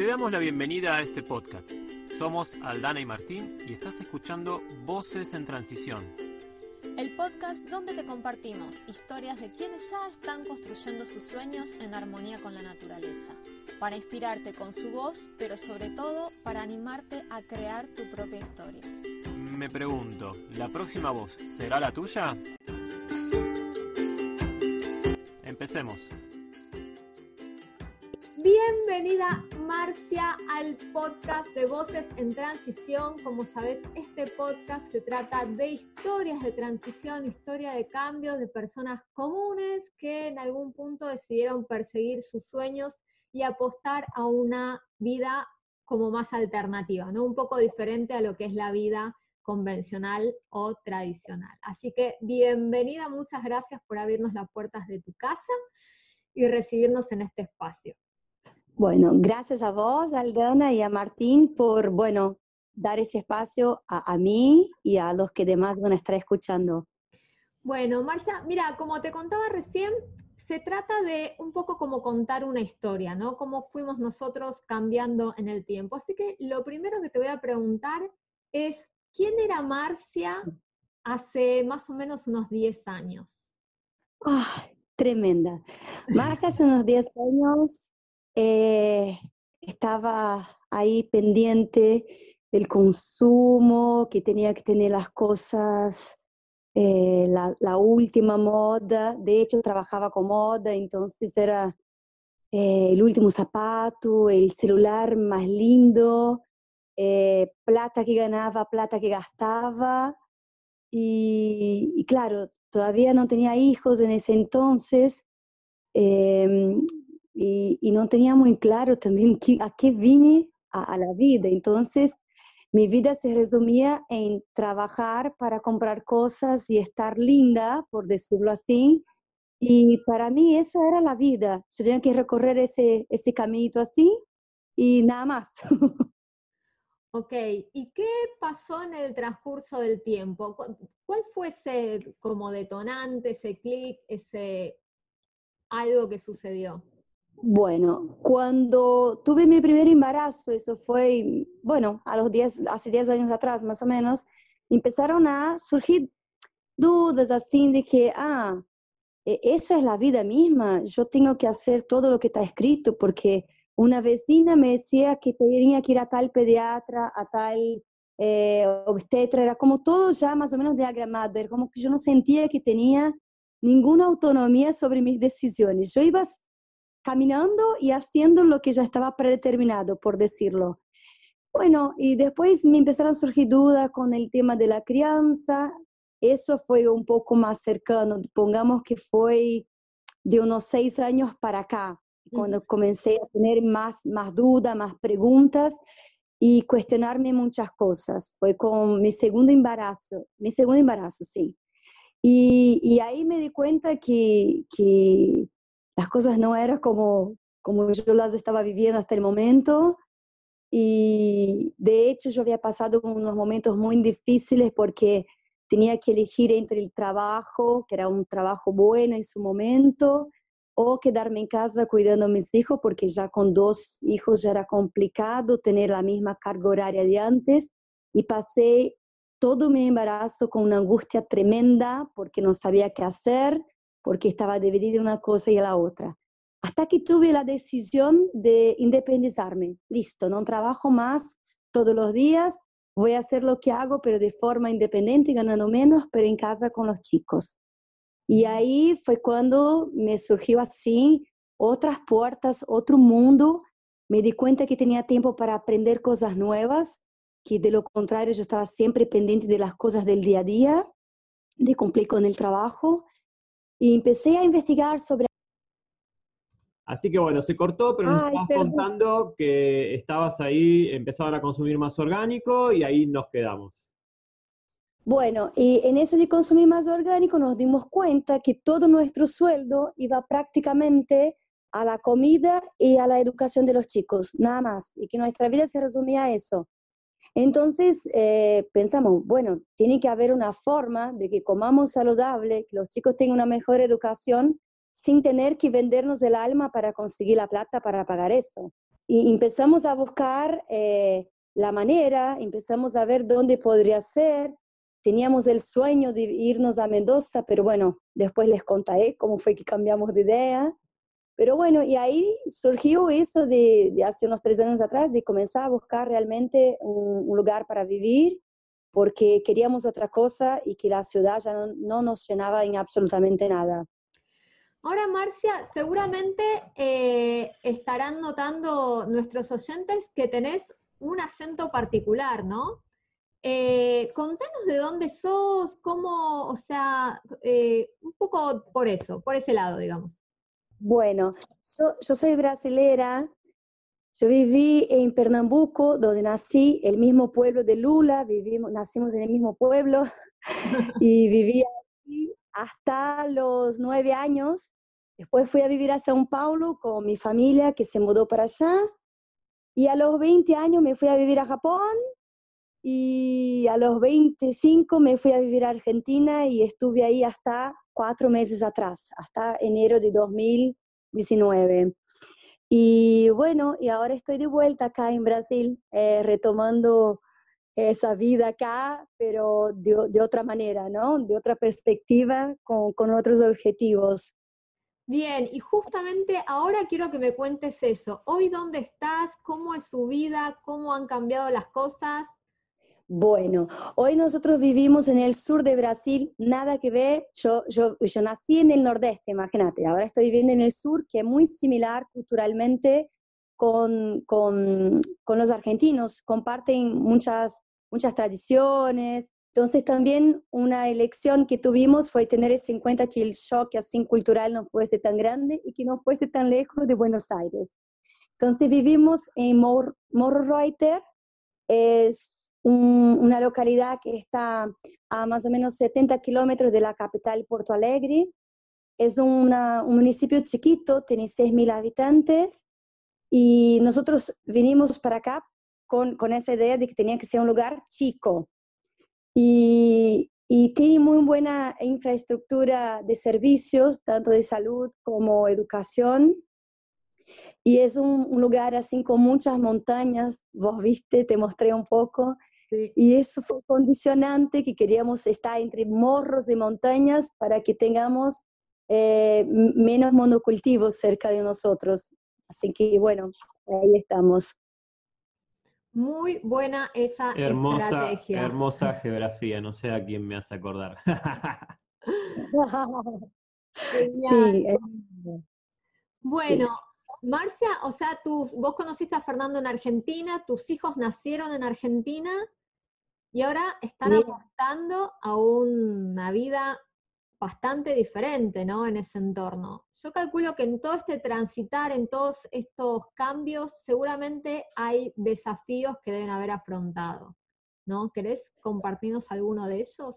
Te damos la bienvenida a este podcast. Somos Aldana y Martín y estás escuchando Voces en Transición. El podcast donde te compartimos historias de quienes ya están construyendo sus sueños en armonía con la naturaleza, para inspirarte con su voz, pero sobre todo para animarte a crear tu propia historia. Me pregunto, ¿la próxima voz será la tuya? Empecemos. Bienvenida Marcia al podcast de Voces en Transición. Como sabes, este podcast se trata de historias de transición, historia de cambios de personas comunes que en algún punto decidieron perseguir sus sueños y apostar a una vida como más alternativa, ¿no? Un poco diferente a lo que es la vida convencional o tradicional. Así que bienvenida, muchas gracias por abrirnos las puertas de tu casa y recibirnos en este espacio. Bueno, gracias a vos, Aldana, y a Martín por, bueno, dar ese espacio a, a, mí y a los que demás van a estar escuchando. Bueno, Marcia, mira, como te contaba recién, se trata de un poco como contar una historia, ¿no? Cómo fuimos nosotros cambiando en el tiempo. Así que lo primero que te voy a preguntar es, ¿quién era Marcia hace más o menos unos 10 años? ¡Ay, tremenda! Marcia hace unos 10 años eh, estaba ahí pendiente del consumo, que tenía que tener las cosas, eh, la, última moda. De hecho, trabajaba con moda, entonces era eh, el último zapato, el celular más lindo, plata que ganaba, plata que gastaba. Y, y, claro, todavía no tenía hijos en ese entonces. Em, y, y, no tenía muy claro también a qué vine a, a, la vida. Entonces, mi vida se resumía en trabajar para comprar cosas y estar linda, por decirlo así. Y para mí esa era la vida. Yo tenía que recorrer ese, ese caminito así y nada más. Ok, ¿y qué pasó en el transcurso del tiempo? ¿Cuál fue ese como detonante, ese clic, ese algo que sucedió? Bueno, cuando tuve mi primer embarazo, eso fue, bueno, a los 10, hace 10 años atrás más o menos, empezaron a surgir dudas así de que, ah, eso es la vida misma, yo tengo que hacer todo lo que está escrito, porque una vecina me decía que tenía que ir a tal pediatra, a tal eh, obstetra, era como todo ya más o menos diagramado, era como que yo no sentía que tenía ninguna autonomía sobre mis decisiones. Yo iba caminando y haciendo lo que ya estaba predeterminado, por decirlo. Bueno, y después me empezaron a surgir dudas con el tema de la crianza. Eso fue un poco más cercano, pongamos que fue de unos seis años para acá, cuando comencé a tener más, más dudas, más preguntas y cuestionarme muchas cosas. Fue con mi segundo embarazo, mi segundo embarazo, sí. Y, y ahí me di cuenta que, que las cosas no eran como, como yo las estaba viviendo hasta el momento. Y de hecho yo había pasado unos momentos muy difíciles porque tenía que elegir entre el trabajo, que era un trabajo bueno en su momento, o quedarme en casa cuidando a mis hijos, porque ya con dos hijos ya era complicado tener la misma carga horaria de antes. Y pasé todo mi embarazo con una angustia tremenda porque no sabía qué hacer, porque estaba dividida una cosa y la otra. Hasta que tuve la decisión de independizarme. Listo, no trabajo más todos los días, voy a hacer lo que hago, pero de forma independiente, ganando menos, pero en casa con los chicos. Y ahí fue cuando me surgió así otras puertas, otro mundo. Me di cuenta que tenía tiempo para aprender cosas nuevas, que de lo contrario yo estaba siempre pendiente de las cosas del día a día, de cumplir con el trabajo y empecé a investigar sobre... Así que bueno, se cortó, pero nos Ay, estabas perdón. contando que estabas ahí, empezaban a consumir más orgánico y ahí nos quedamos. Bueno, y en eso de consumir más orgánico nos dimos cuenta que todo nuestro sueldo iba prácticamente a la comida y a la educación de los chicos, nada más, y que nuestra vida se resumía a eso. Entonces eh, pensamos, bueno, tiene que haber una forma de que comamos saludable, que los chicos tengan una mejor educación sin tener que vendernos el alma para conseguir la plata para pagar eso. y empezamos a buscar eh, la manera, empezamos a ver dónde podría ser. Teníamos el sueño de irnos a Mendoza, pero bueno, después les contaré cómo fue que cambiamos de idea. Pero bueno, y ahí surgió eso de, hace unos tres años atrás, de comenzar a buscar realmente un, lugar para vivir, porque queríamos otra cosa y que la ciudad ya no, nos llenaba en absolutamente nada. Ahora, Marcia, seguramente eh, estarán notando nuestros oyentes que tenés un acento particular, ¿no? Eh, contanos de dónde sos, cómo, o sea, eh, un poco por eso, por ese lado, digamos. Bueno, yo, soy brasilera, yo viví en Pernambuco, donde nací, el mismo pueblo de Lula, vivimos, nacimos en el mismo pueblo y viví aquí hasta los nueve años. Después fui a vivir a São Paulo con mi familia que se mudó para allá. Y a los 20 años me fui a vivir a Japón y a los 25 me fui a vivir a Argentina y estuve ahí hasta cuatro meses atrás, hasta enero de 2019. Y bueno, y ahora estoy de vuelta acá en Brasil, eh, retomando esa vida acá, pero de, de, otra manera, ¿no? De otra perspectiva, con, con otros objetivos. Bien, y justamente ahora quiero que me cuentes eso. Hoy, ¿dónde estás? ¿Cómo es su vida? ¿Cómo han cambiado las cosas? Bueno, hoy nosotros vivimos en el sur de Brasil, nada que ver, yo, yo, yo nací en el nordeste, imagínate, ahora estoy viviendo en el sur, que es muy similar culturalmente con, con, con los argentinos, comparten muchas, muchas tradiciones, entonces también una elección que tuvimos fue tener en cuenta que el shock así cultural no fuese tan grande y que no fuese tan lejos de Buenos Aires. Entonces vivimos en Mor Morro Reuter, es una localidad que está a más o menos 70 kilómetros de la capital Porto Alegre. Es un municipio chiquito, tiene 6.000 habitantes y nosotros vinimos para acá con, con, esa idea de que tenía que ser un lugar chico y, y tiene muy buena infraestructura de servicios, tanto de salud como educación. Y es un, un, lugar así con muchas montañas, vos viste, te mostré un poco, y eso fue condicionante que queríamos estar entre morros y montañas para que tengamos eh, menos monocultivos cerca de nosotros. Así que bueno, ahí estamos. Muy buena esa hermosa, estrategia. Hermosa geografía, no sé a quién me hace acordar. sí, bueno, Marcia, o sea, tú, vos conociste a Fernando en Argentina, tus hijos nacieron en Argentina y ahora están apostando a una vida bastante diferente, ¿no? En ese entorno. Yo calculo que en todo este transitar, en todos estos cambios, seguramente hay desafíos que deben haber afrontado, ¿no? ¿Querés compartirnos alguno de ellos?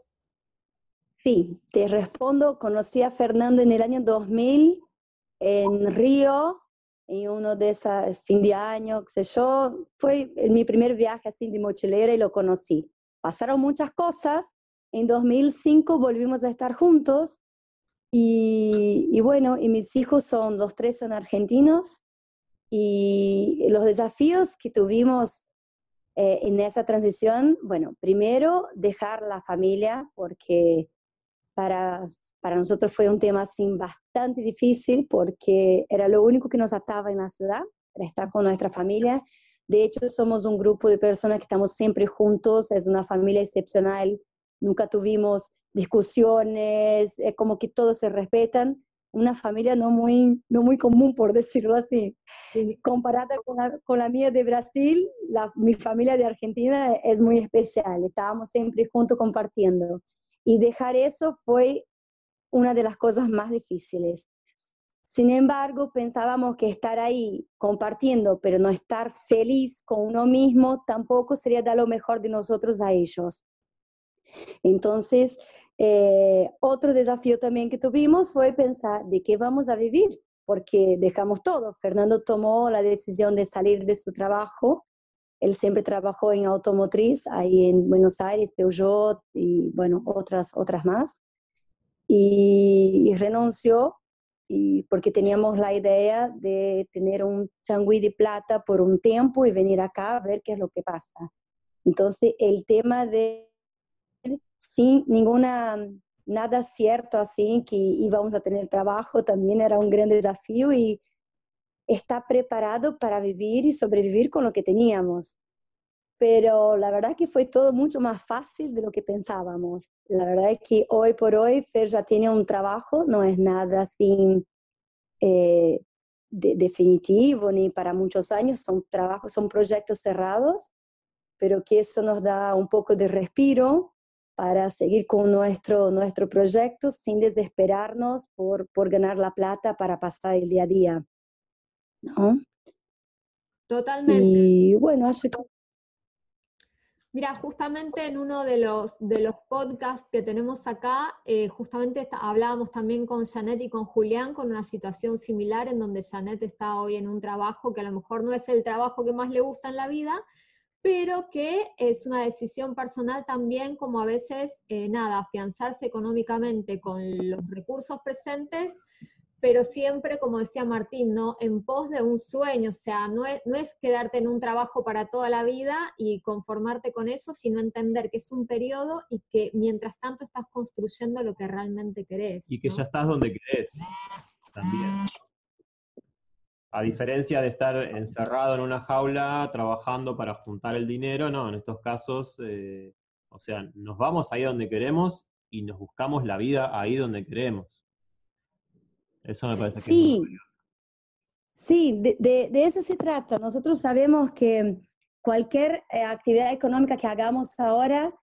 Sí, te respondo. Conocí a Fernando en el año 2000 en Río, en uno de esos fin de año, qué sé yo. Fue mi primer viaje así de mochilera y lo conocí. Pasaron muchas cosas. En 2005 volvimos a estar juntos y, bueno, y mis hijos son, los tres son argentinos y los desafíos que tuvimos eh, en esa transición, bueno, primero dejar la familia porque para, para nosotros fue un tema bastante difícil porque era lo único que nos ataba en la ciudad, era estar con nuestra familia de hecho, somos un grupo de personas que estamos siempre juntos, es una familia excepcional, nunca tuvimos discusiones, es como que todos se respetan, una familia no muy, no muy común, por decirlo así. Comparada con la, con la, mía de Brasil, la, mi familia de Argentina es muy especial, estábamos siempre juntos compartiendo. Y dejar eso fue una de las cosas más difíciles. Sin embargo, pensábamos que estar ahí compartiendo, pero no estar feliz con uno mismo, tampoco sería dar lo mejor de nosotros a ellos. Entonces, eh, otro desafío también que tuvimos fue pensar de qué vamos a vivir, porque dejamos todo. Fernando tomó la decisión de salir de su trabajo. Él siempre trabajó en automotriz, ahí en Buenos Aires, Peugeot y bueno, otras, otras más. y renunció y porque teníamos la idea de tener un changüí de plata por un tiempo y venir acá a ver qué es lo que pasa. Entonces, el tema de sin ninguna, nada cierto así, que íbamos a tener trabajo, también era un gran desafío y está preparado para vivir y sobrevivir con lo que teníamos. Pero la verdad que fue todo mucho más fácil de lo que pensábamos. La verdad es que hoy por hoy Fer ya tiene un trabajo, no es nada así eh, definitivo ni para muchos años, son trabajos, son proyectos cerrados, pero que eso nos da un poco de respiro para seguir con nuestro, nuestro proyecto sin desesperarnos por, por ganar la plata para pasar el día a día. ¿no? Totalmente. Y bueno, Mira, justamente en uno de los, de los podcasts que tenemos acá, eh, justamente hablábamos también con Janet y con Julián con una situación similar en donde Janet está hoy en un trabajo que a lo mejor no es el trabajo que más le gusta en la vida, pero que es una decisión personal también como a veces, eh, nada, afianzarse económicamente con los recursos presentes pero siempre, como decía Martín, ¿no? En pos de un sueño, o sea, no es, no es quedarte en un trabajo para toda la vida y conformarte con eso, sino entender que es un periodo y que mientras tanto estás construyendo lo que realmente querés. Y que ya estás donde querés, también. A diferencia de estar encerrado en una jaula trabajando para juntar el dinero, no, en estos casos, eh, o sea, nos vamos ahí donde queremos y nos buscamos la vida ahí donde queremos. Eso me parece sí. que Sí, de, eso se trata. Nosotros sabemos que cualquier eh, actividad económica que hagamos ahora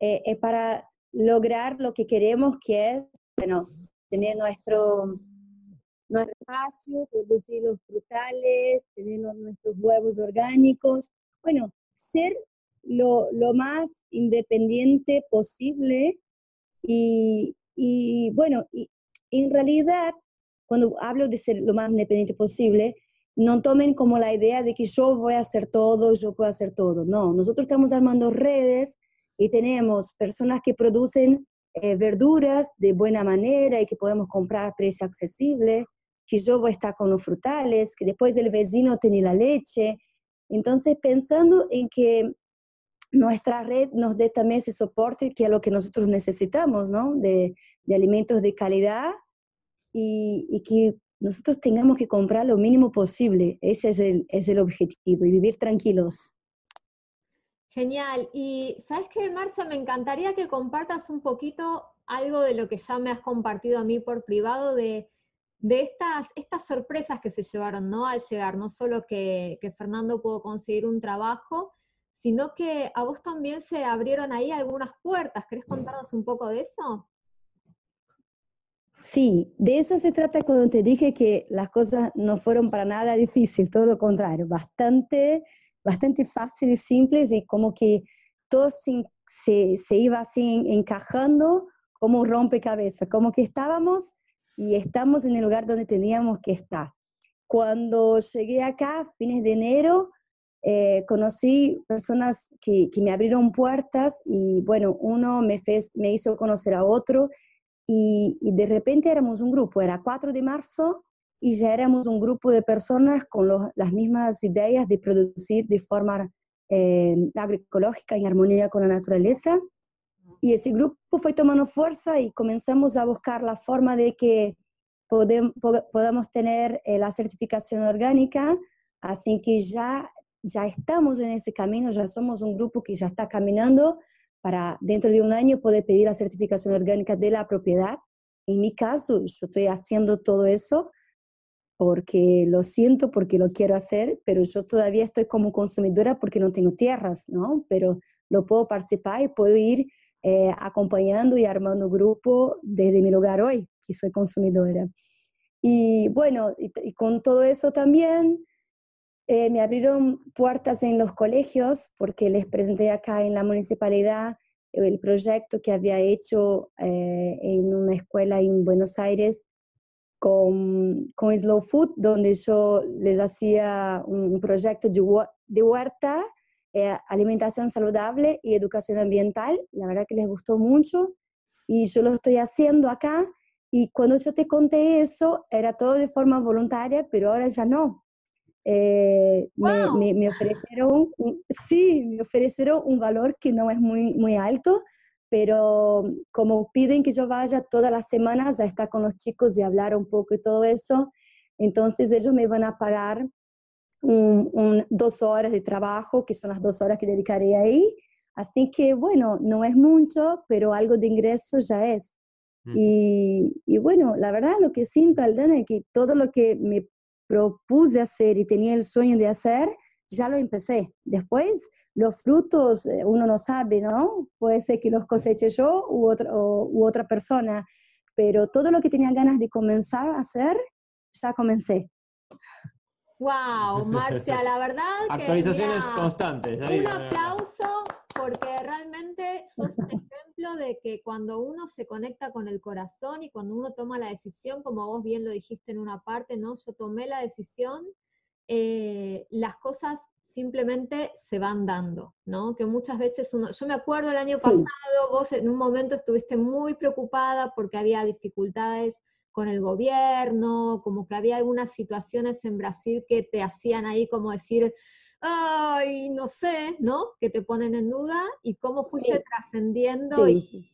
eh, es para lograr lo que queremos, que es tener nuestro, nuestro espacio, producir los frutales, tener nuestros huevos orgánicos. Bueno, ser lo, lo más independiente posible y, y bueno, y en realidad cuando hablo de ser lo más independiente posible, no tomen como la idea de que yo voy a hacer todo, yo puedo hacer todo. No, nosotros estamos armando redes y tenemos personas que producen eh, verduras de buena manera y que podemos comprar a precio accesible, que yo voy a estar con los frutales, que después el vecino tiene la leche. Entonces, pensando en que nuestra red nos dé también ese soporte que es lo que nosotros necesitamos, ¿no? De, de alimentos de calidad y, que nosotros tengamos que comprar lo mínimo posible. Ese es el, es el objetivo y vivir tranquilos. Genial. Y sabes qué, Marcia, me encantaría que compartas un poquito algo de lo que ya me has compartido a mí por privado de, de estas, estas sorpresas que se llevaron ¿no? al llegar. No solo que, que Fernando pudo conseguir un trabajo, sino que a vos también se abrieron ahí algunas puertas. ¿Querés contarnos un poco de eso? Sí, de eso se trata cuando te dije que las cosas no fueron para nada difíciles, todo lo contrario, bastante, bastante fáciles, simples y como que todo se, se, iba así encajando como un rompecabezas, como que estábamos y estamos en el lugar donde teníamos que estar. Cuando llegué acá, fines de enero, eh, conocí personas que, que, me abrieron puertas y bueno, uno me, me hizo conocer a otro y, de repente éramos un grupo, era 4 de marzo y ya éramos un grupo de personas con las mismas ideas de producir de forma eh, agroecológica en armonía con la naturaleza. Y ese grupo fue tomando fuerza y comenzamos a buscar la forma de que podamos tener eh, la certificación orgánica, así que ya, ya estamos en ese camino, ya somos un grupo que ya está caminando para dentro de un año poder pedir la certificación orgánica de la propiedad. En mi caso, yo estoy haciendo todo eso porque lo siento, porque lo quiero hacer, pero yo todavía estoy como consumidora porque no tengo tierras, ¿no? Pero lo puedo participar y puedo ir eh, acompañando y armando grupo desde mi lugar hoy, que soy consumidora. Y bueno, y con todo eso también eh, me abrieron puertas en los colegios porque les presenté acá en la municipalidad el proyecto que había hecho eh, en una escuela en Buenos Aires con, con, Slow Food, donde yo les hacía un proyecto de, huerta, eh, alimentación saludable y educación ambiental. La verdad que les gustó mucho y yo lo estoy haciendo acá y cuando yo te conté eso, era todo de forma voluntaria, pero ahora ya no. Eh, me, me, ofrecieron, sí, me ofrecieron un valor que no es muy, muy alto, pero como piden que yo vaya todas las semanas a estar con los chicos y hablar un poco y todo eso, entonces ellos me van a pagar un, dos horas de trabajo, que son las dos horas que dedicaré ahí. Así que bueno, no es mucho, pero algo de ingreso ya es. Y, y, bueno, la verdad lo que siento, Aldana, es que todo lo que me propuse hacer y tenía el sueño de hacer, ya lo empecé. Después, los frutos, eh, uno no sabe, ¿no? Puede ser que los coseche yo u otra, u otra persona, pero todo lo que tenía ganas de comenzar a hacer, ya comencé. Wow, Marcia, la verdad que. Actualizaciones constantes. Un aplauso porque realmente sos un ejemplo de que cuando uno se conecta con el corazón y cuando uno toma la decisión, como vos bien lo dijiste en una parte, ¿no? Yo tomé la decisión, eh, las cosas simplemente se van dando, ¿no? Que muchas veces uno, yo me acuerdo el año pasado, vos en un momento estuviste muy preocupada porque había dificultades con el gobierno, como que había algunas situaciones en Brasil que te hacían ahí como decir, ay, no sé, ¿no? Que te ponen en duda y cómo fuiste trascendiendo. Y,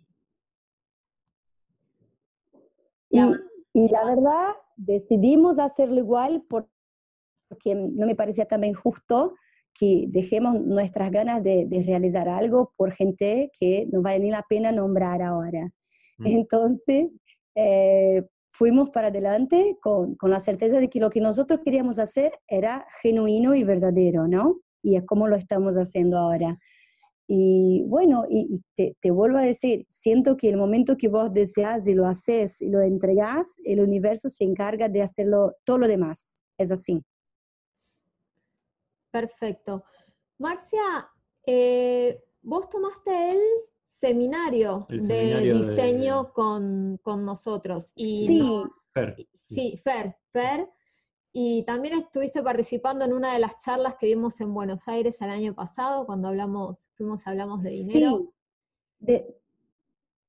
y, la verdad, decidimos hacerlo igual porque no me parecía también justo que dejemos nuestras ganas de, realizar algo por gente que no vale ni la pena nombrar ahora. Mm. Entonces, eh, fuimos para adelante con, con, la certeza de que lo que nosotros queríamos hacer era genuino y verdadero, ¿no? Y es como lo estamos haciendo ahora. Y bueno, y, te, te, vuelvo a decir, siento que el momento que vos deseas y lo haces y lo entregas, el universo se encarga de hacerlo todo lo demás. Es así. Perfecto. Marcia, eh, vos tomaste el seminario, de diseño Con, nosotros. Y sí. Fer. Sí, Fer, Fer. Y también estuviste participando en una de las charlas que dimos en Buenos Aires el año pasado, cuando hablamos, fuimos, hablamos de dinero. Sí. De,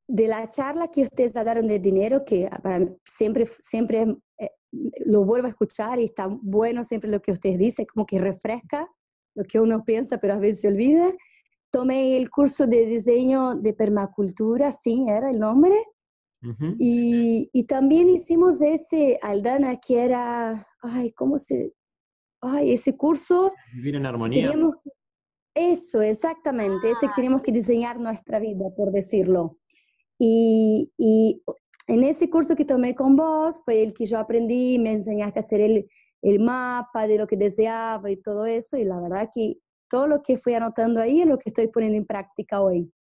de la charla que ustedes hablaron de dinero, que para mí siempre, siempre eh, lo vuelvo a escuchar y está bueno siempre lo que ustedes dicen, como que refresca lo que uno piensa, pero a veces se olvida tomé el curso de diseño de permacultura, sí, era el nombre. y, y, también hicimos ese, Aldana, que era, ay, ¿cómo se...? Ay, ese curso... Vivir en armonía. eso, exactamente, ese que tenemos que diseñar nuestra vida, por decirlo. Y, y, en ese curso que tomé con vos fue el que yo aprendí, me enseñaste a hacer el, el mapa de lo que deseaba y todo eso, y la verdad que todo lo que fui anotando ahí es lo que estoy poniendo en práctica hoy.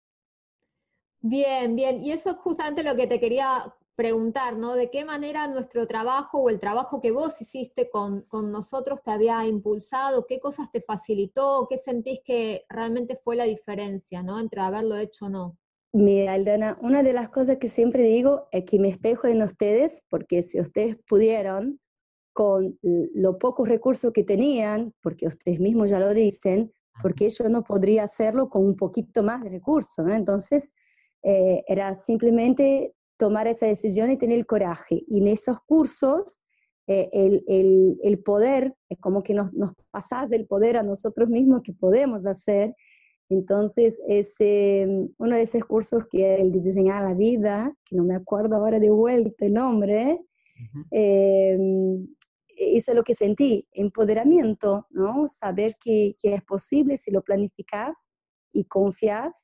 Bien, bien. Y eso es justamente lo que te quería preguntar, ¿no? ¿De qué manera nuestro trabajo o el trabajo que vos hiciste con, con, nosotros te había impulsado? ¿Qué cosas te facilitó? ¿Qué sentís que realmente fue la diferencia, ¿no? Entre haberlo hecho o no. Mira, Aldana, una de las cosas que siempre digo es que me espejo en ustedes, porque si ustedes pudieron, con los pocos recursos que tenían, porque ustedes mismos ya lo dicen, porque yo no podría hacerlo con un poquito más de recursos, ¿no? Entonces, eh, era simplemente tomar esa decisión y tener el coraje. Y en esos cursos, eh, el, el, el, poder, es como que nos, nos pasás el poder a nosotros mismos que podemos hacer. Entonces, ese, uno de esos cursos que es el de diseñar la vida, que no me acuerdo ahora de vuelta el nombre, eso es lo que sentí, empoderamiento, ¿no? Saber que, que es posible si lo planificas y confías,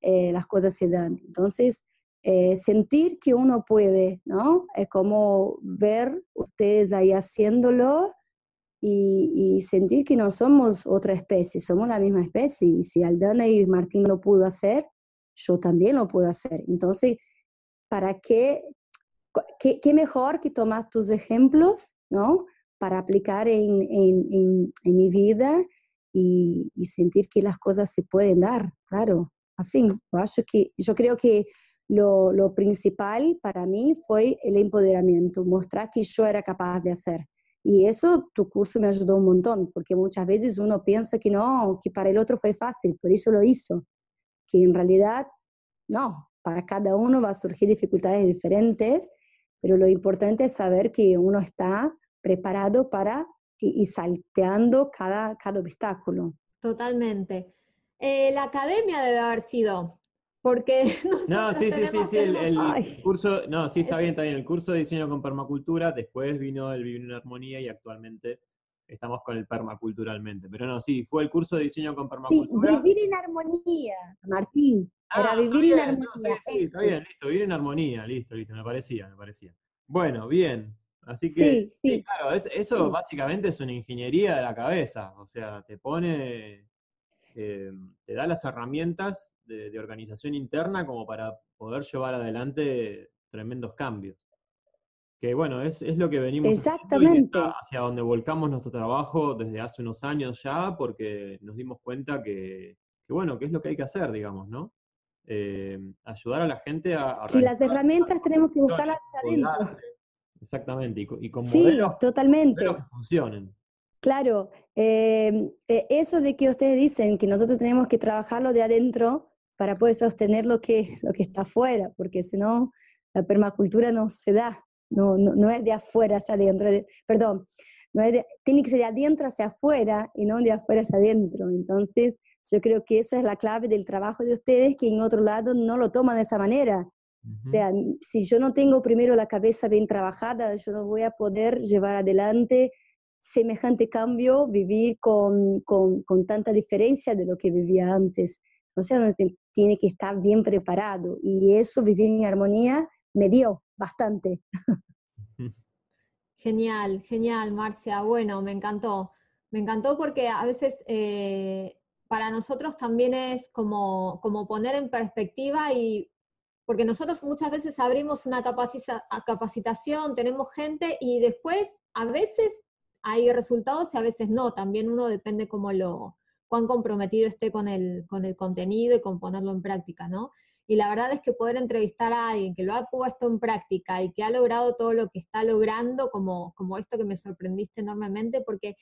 eh, las cosas se dan. Entonces, eh, sentir que uno puede, ¿no? Es como ver ustedes ahí haciéndolo y, y, sentir que no somos otra especie, somos la misma especie. Y si Aldana y Martín lo pudo hacer, yo también lo puedo hacer. Entonces, ¿para qué? ¿Qué, qué mejor que tomar tus ejemplos, ¿no? Para aplicar en, en, en, mi vida y, sentir que las cosas se pueden dar, claro. Así, yo, que, yo creo que lo, lo, principal para mí fue el empoderamiento, mostrar que yo era capaz de hacer. Y eso tu curso me ayudó un montón, porque muchas veces uno piensa que no, que para el otro fue fácil, por eso lo hizo. Que en realidad, no, para cada uno va a surgir dificultades diferentes pero lo importante es saber que uno está preparado para y, salteando cada, cada obstáculo. Totalmente. Eh, la academia debe haber sido, porque... No, sí, sí, sí, sí, el, curso, no, sí, está bien, está bien, el curso de diseño con permacultura, después vino el Vivir en Armonía y actualmente estamos con el permaculturalmente. Pero no, sí, fue el curso de diseño con permacultura. Sí, vivir en armonía, Martín. Era ah, vivir en armonía. sí, sí, está bien, listo, vivir en armonía, listo, listo, me parecía, me parecía. Bueno, bien. Así que, sí, claro, eso básicamente es una ingeniería de la cabeza, o sea, te pone, eh, te da las herramientas de, organización interna como para poder llevar adelante tremendos cambios. Que bueno, es, lo que venimos Exactamente. hacia donde volcamos nuestro trabajo desde hace unos años ya, porque nos dimos cuenta que, bueno, que es lo que hay que hacer, digamos, ¿no? Eh, ayudar a la gente a... Si las herramientas tenemos que buscarlas adentro. Exactamente, y, y con sí, totalmente. que funcionen. Claro, eh, eh, eso de que ustedes dicen que nosotros tenemos que trabajarlo de adentro para poder sostener lo que, lo que está afuera, porque si no, la permacultura no se da, no, no, es de afuera hacia adentro, perdón, no es tiene que ser de adentro hacia afuera y no de afuera hacia adentro. Entonces, yo creo que esa es la clave del trabajo de ustedes, que en otro lado no lo toman de esa manera. O sea, si yo no tengo primero la cabeza bien trabajada, yo no voy a poder llevar adelante semejante cambio, vivir con, con, con tanta diferencia de lo que vivía antes. O sea, uno tiene que estar bien preparado y eso, vivir en armonía, me dio bastante. Genial, genial, Marcia. Bueno, me encantó. Me encantó porque a veces eh, para nosotros también es como, como poner en perspectiva y porque nosotros muchas veces abrimos una capacitación, tenemos gente y después a veces hay resultados y a veces no, también uno depende cómo lo, cuán comprometido esté con el, con el contenido y con ponerlo en práctica, ¿no? Y la verdad es que poder entrevistar a alguien que lo ha puesto en práctica y que ha logrado todo lo que está logrando, como, como esto que me sorprendiste enormemente, porque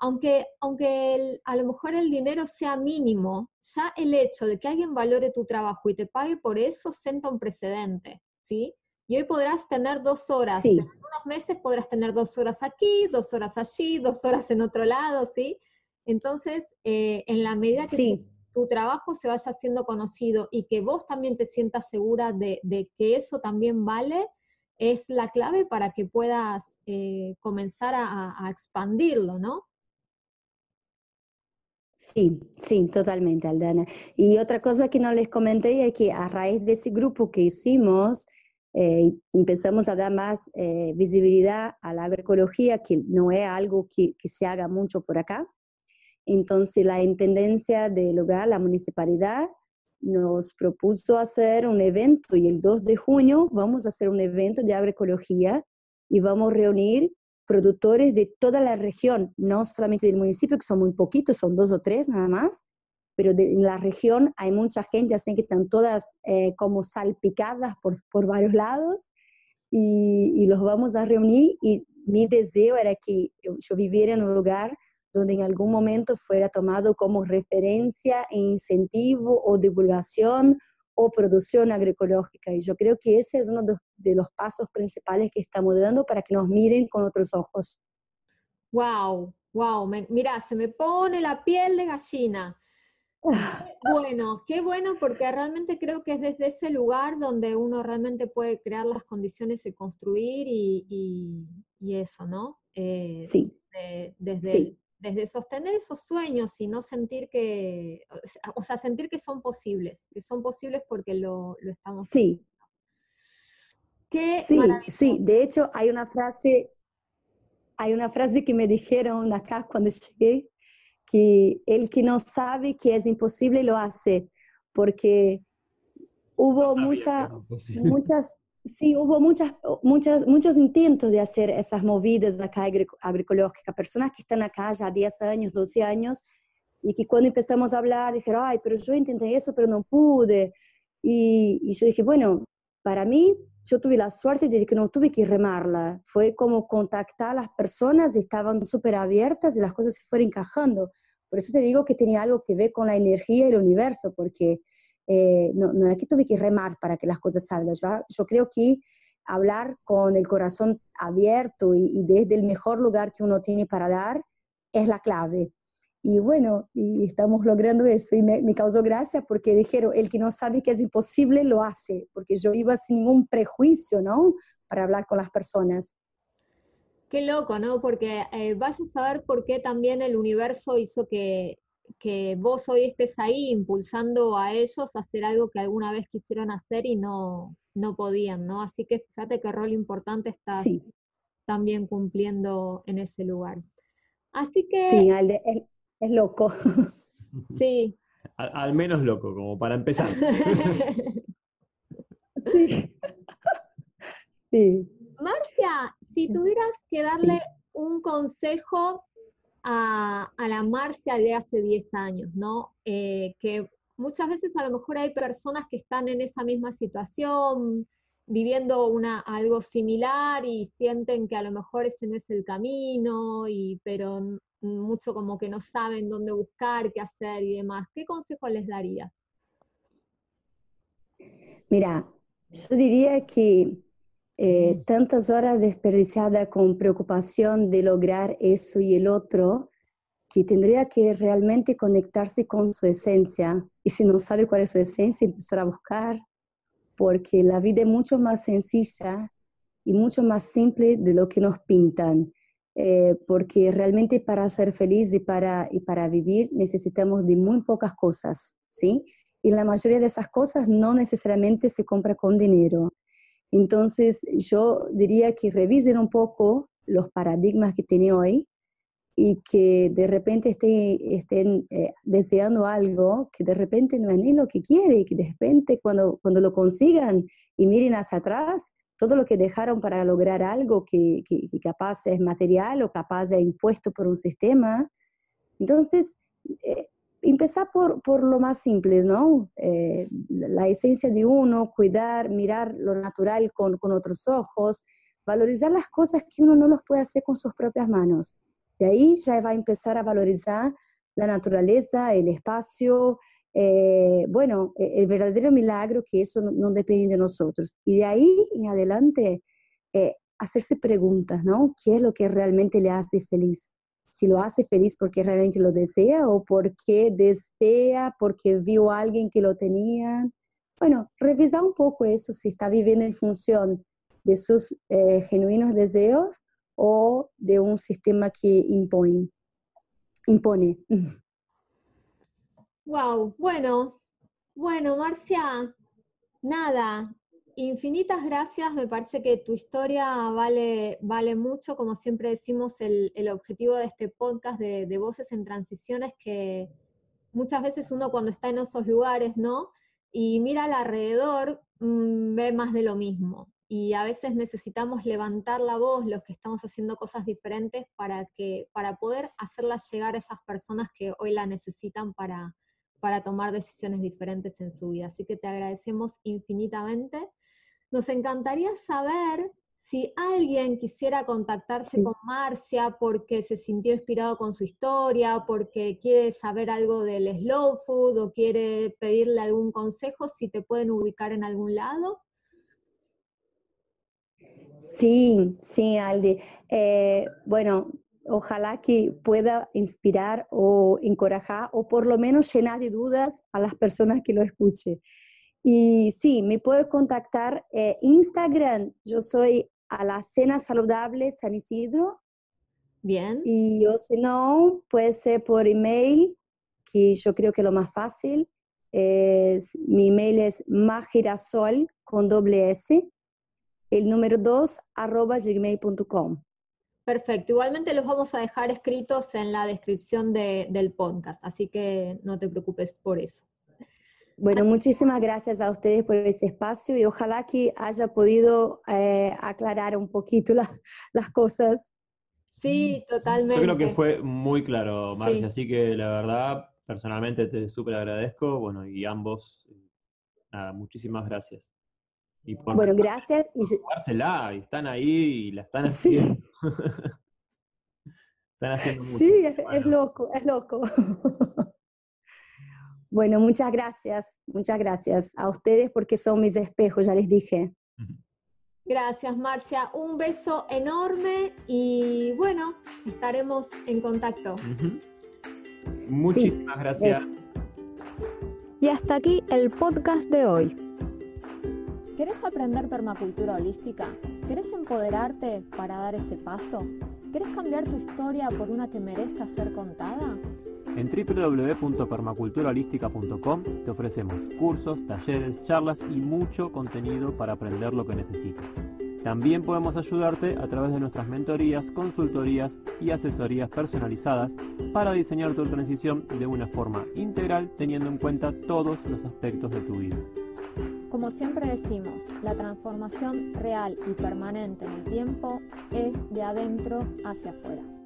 aunque, aunque a lo mejor el dinero sea mínimo, ya el hecho de que alguien valore tu trabajo y te pague por eso senta un precedente, ¿sí? Y hoy podrás tener dos horas, en unos meses podrás tener dos horas aquí, dos horas allí, dos horas en otro lado, ¿sí? Entonces, eh, en la medida que tu, trabajo se vaya siendo conocido y que vos también te sientas segura de, que eso también vale, es la clave para que puedas eh, comenzar a expandirlo, ¿no? Sí, sí, totalmente, Aldana. Y otra cosa que no les comenté es que a raíz de ese grupo que hicimos, eh, empezamos a dar más eh, visibilidad a la agroecología, que no es algo que, se haga mucho por acá. Entonces, la Intendencia del lugar, la municipalidad, nos propuso hacer un evento y el 2 de junio vamos a hacer un evento de agroecología y vamos a reunir productores de toda la región, no solamente del municipio, que son muy poquitos, son dos o tres nada más, pero en la región hay mucha gente, así que están todas eh, como salpicadas por, por varios lados y, y, los vamos a reunir y mi deseo era que yo viviera en un lugar donde en algún momento fuera tomado como referencia e incentivo o divulgación o producción agroecológica. Y yo creo que ese es uno de los pasos principales que estamos dando para que nos miren con otros ojos. Wow, wow, mira, se me pone la piel de gallina. bueno, qué bueno, porque realmente creo que es desde ese lugar donde uno realmente puede crear las condiciones de construir y, eso, ¿no? Eh, sí. desde El, desde sostener esos sueños y no sentir que, o sea, sentir que son posibles, que son posibles porque lo, lo estamos Sí. sí, sí, de hecho hay una frase, hay una frase que me dijeron acá cuando llegué, que el que no sabe que es imposible lo hace, porque hubo mucha, muchas sí, hubo muchas, muchas, muchos intentos de hacer esas movidas acá agroecológicas, personas que están acá ya 10 años, 12 años, y que cuando empezamos a hablar dijeron, ay, pero yo intenté eso, pero no pude. Y, y yo dije, bueno, para mí, yo tuve la suerte de que no tuve que remarla. Fue como contactar a las personas, estaban súper abiertas y las cosas se fueron encajando. Por eso te digo que tenía algo que ver con la energía y el universo, porque eh, no, no, es que tuve que remar para que las cosas salgan. Yo, yo creo que hablar con el corazón abierto y, desde el mejor lugar que uno tiene para dar es la clave. Y bueno, y estamos logrando eso. Y me, causó gracia porque dijeron, el que no sabe que es imposible lo hace, porque yo iba sin ningún prejuicio, ¿no? Para hablar con las personas. Qué loco, ¿no? Porque eh, vas a saber por qué también el universo hizo que, que vos hoy estés ahí impulsando a ellos a hacer algo que alguna vez quisieron hacer y no, no podían, ¿no? Así que fíjate qué rol importante estás también cumpliendo en ese lugar. Así que... Sí, es, loco. Sí. Al, menos loco, como para empezar. sí. sí. Marcia, si tuvieras que darle un consejo a, la Marcia de hace 10 años, ¿no? Eh, que muchas veces a lo mejor hay personas que están en esa misma situación, viviendo una, algo similar y sienten que a lo mejor ese no es el camino, y, pero mucho como que no saben dónde buscar, qué hacer y demás. ¿Qué consejo les daría? Mira, yo diría que eh, tantas horas desperdiciadas con preocupación de lograr eso y el otro, que tendría que realmente conectarse con su esencia. Y si no sabe cuál es su esencia, empezar a buscar, porque la vida es mucho más sencilla y mucho más simple de lo que nos pintan. Eh, porque realmente para ser feliz y para, y para vivir necesitamos de muy pocas cosas, ¿sí? Y la mayoría de esas cosas no necesariamente se compra con dinero. Entonces, yo diría que revisen un poco los paradigmas que tienen hoy y que de repente estén, eh, deseando algo que de repente no es ni lo que quiere y que de repente cuando, cuando lo consigan y miren hacia atrás, todo lo que dejaron para lograr algo que, que, capaz es material o capaz de impuesto por un sistema. Entonces, eh, empezar por, por, lo más simple, ¿no? Eh, la esencia de uno, cuidar, mirar lo natural con, con, otros ojos, valorizar las cosas que uno no los puede hacer con sus propias manos. De ahí ya va a empezar a valorizar la naturaleza, el espacio, eh, bueno, e, el verdadero milagro que eso no, depende de nosotros. Y de ahí en adelante, eh, hacerse preguntas, ¿no? ¿Qué es lo que realmente le hace feliz? Si lo hace feliz porque realmente lo desea o porque desea, porque vio a alguien que lo tenía. Bueno, revisar un poco eso, si está viviendo en función de sus eh, genuinos deseos o de un sistema que impone. impone. Wow, bueno, bueno, Marcia, nada, infinitas gracias, me parece que tu historia vale, vale mucho, como siempre decimos, el, objetivo de este podcast de, Voces en Transición es que muchas veces uno cuando está en esos lugares, ¿no? Y mira al alrededor, mm, ve más de lo mismo. Y a veces necesitamos levantar la voz, los que estamos haciendo cosas diferentes, para, que, para poder hacerlas llegar a esas personas que hoy la necesitan para, para tomar decisiones diferentes en su vida. Así que te agradecemos infinitamente. Nos encantaría saber si alguien quisiera contactarse con Marcia porque se sintió inspirado con su historia, porque quiere saber algo del slow food o quiere pedirle algún consejo, si te pueden ubicar en algún lado. Sí, sí, Aldi. Eh, bueno, ojalá que pueda inspirar o encorajar o por lo menos llenar de dudas a las personas que lo escuchen. Y sí, me puede contactar eh, Instagram. Yo soy a la cena saludable San Isidro. Bien. Y o si no, puede ser por email, que yo creo que es lo más fácil. mi email es magirasol con doble S, el número 2 arroba gmail.com. Perfecto. Igualmente los vamos a dejar escritos en la descripción del podcast, así que no te preocupes por eso. Bueno, muchísimas gracias a ustedes por ese espacio y ojalá que haya podido eh, aclarar un poquito las cosas. Sí, totalmente. Yo creo que fue muy claro, Marcia, así que la verdad, personalmente te súper agradezco, bueno, y ambos, nada, muchísimas gracias. Y bueno, gracias. y están ahí y la están haciendo. están haciendo mucho. Sí, es loco, es loco. Bueno, muchas gracias, muchas gracias a ustedes porque son mis espejos, ya les dije. Gracias, Marcia. Un beso enorme y bueno, estaremos en contacto. Muchísimas gracias. Y hasta aquí el podcast de hoy. ¿Querés aprender permacultura holística? ¿Querés empoderarte para dar ese paso? ¿Querés cambiar tu historia por una que merezca ser contada? En www.permaculturaholística.com te ofrecemos cursos, talleres, charlas y mucho contenido para aprender lo que necesitas. También podemos ayudarte a través de nuestras mentorías, consultorías y asesorías personalizadas para diseñar tu transición de una forma integral teniendo en cuenta todos los aspectos de tu vida. Como siempre decimos, la transformación real y permanente en el tiempo es de adentro hacia afuera.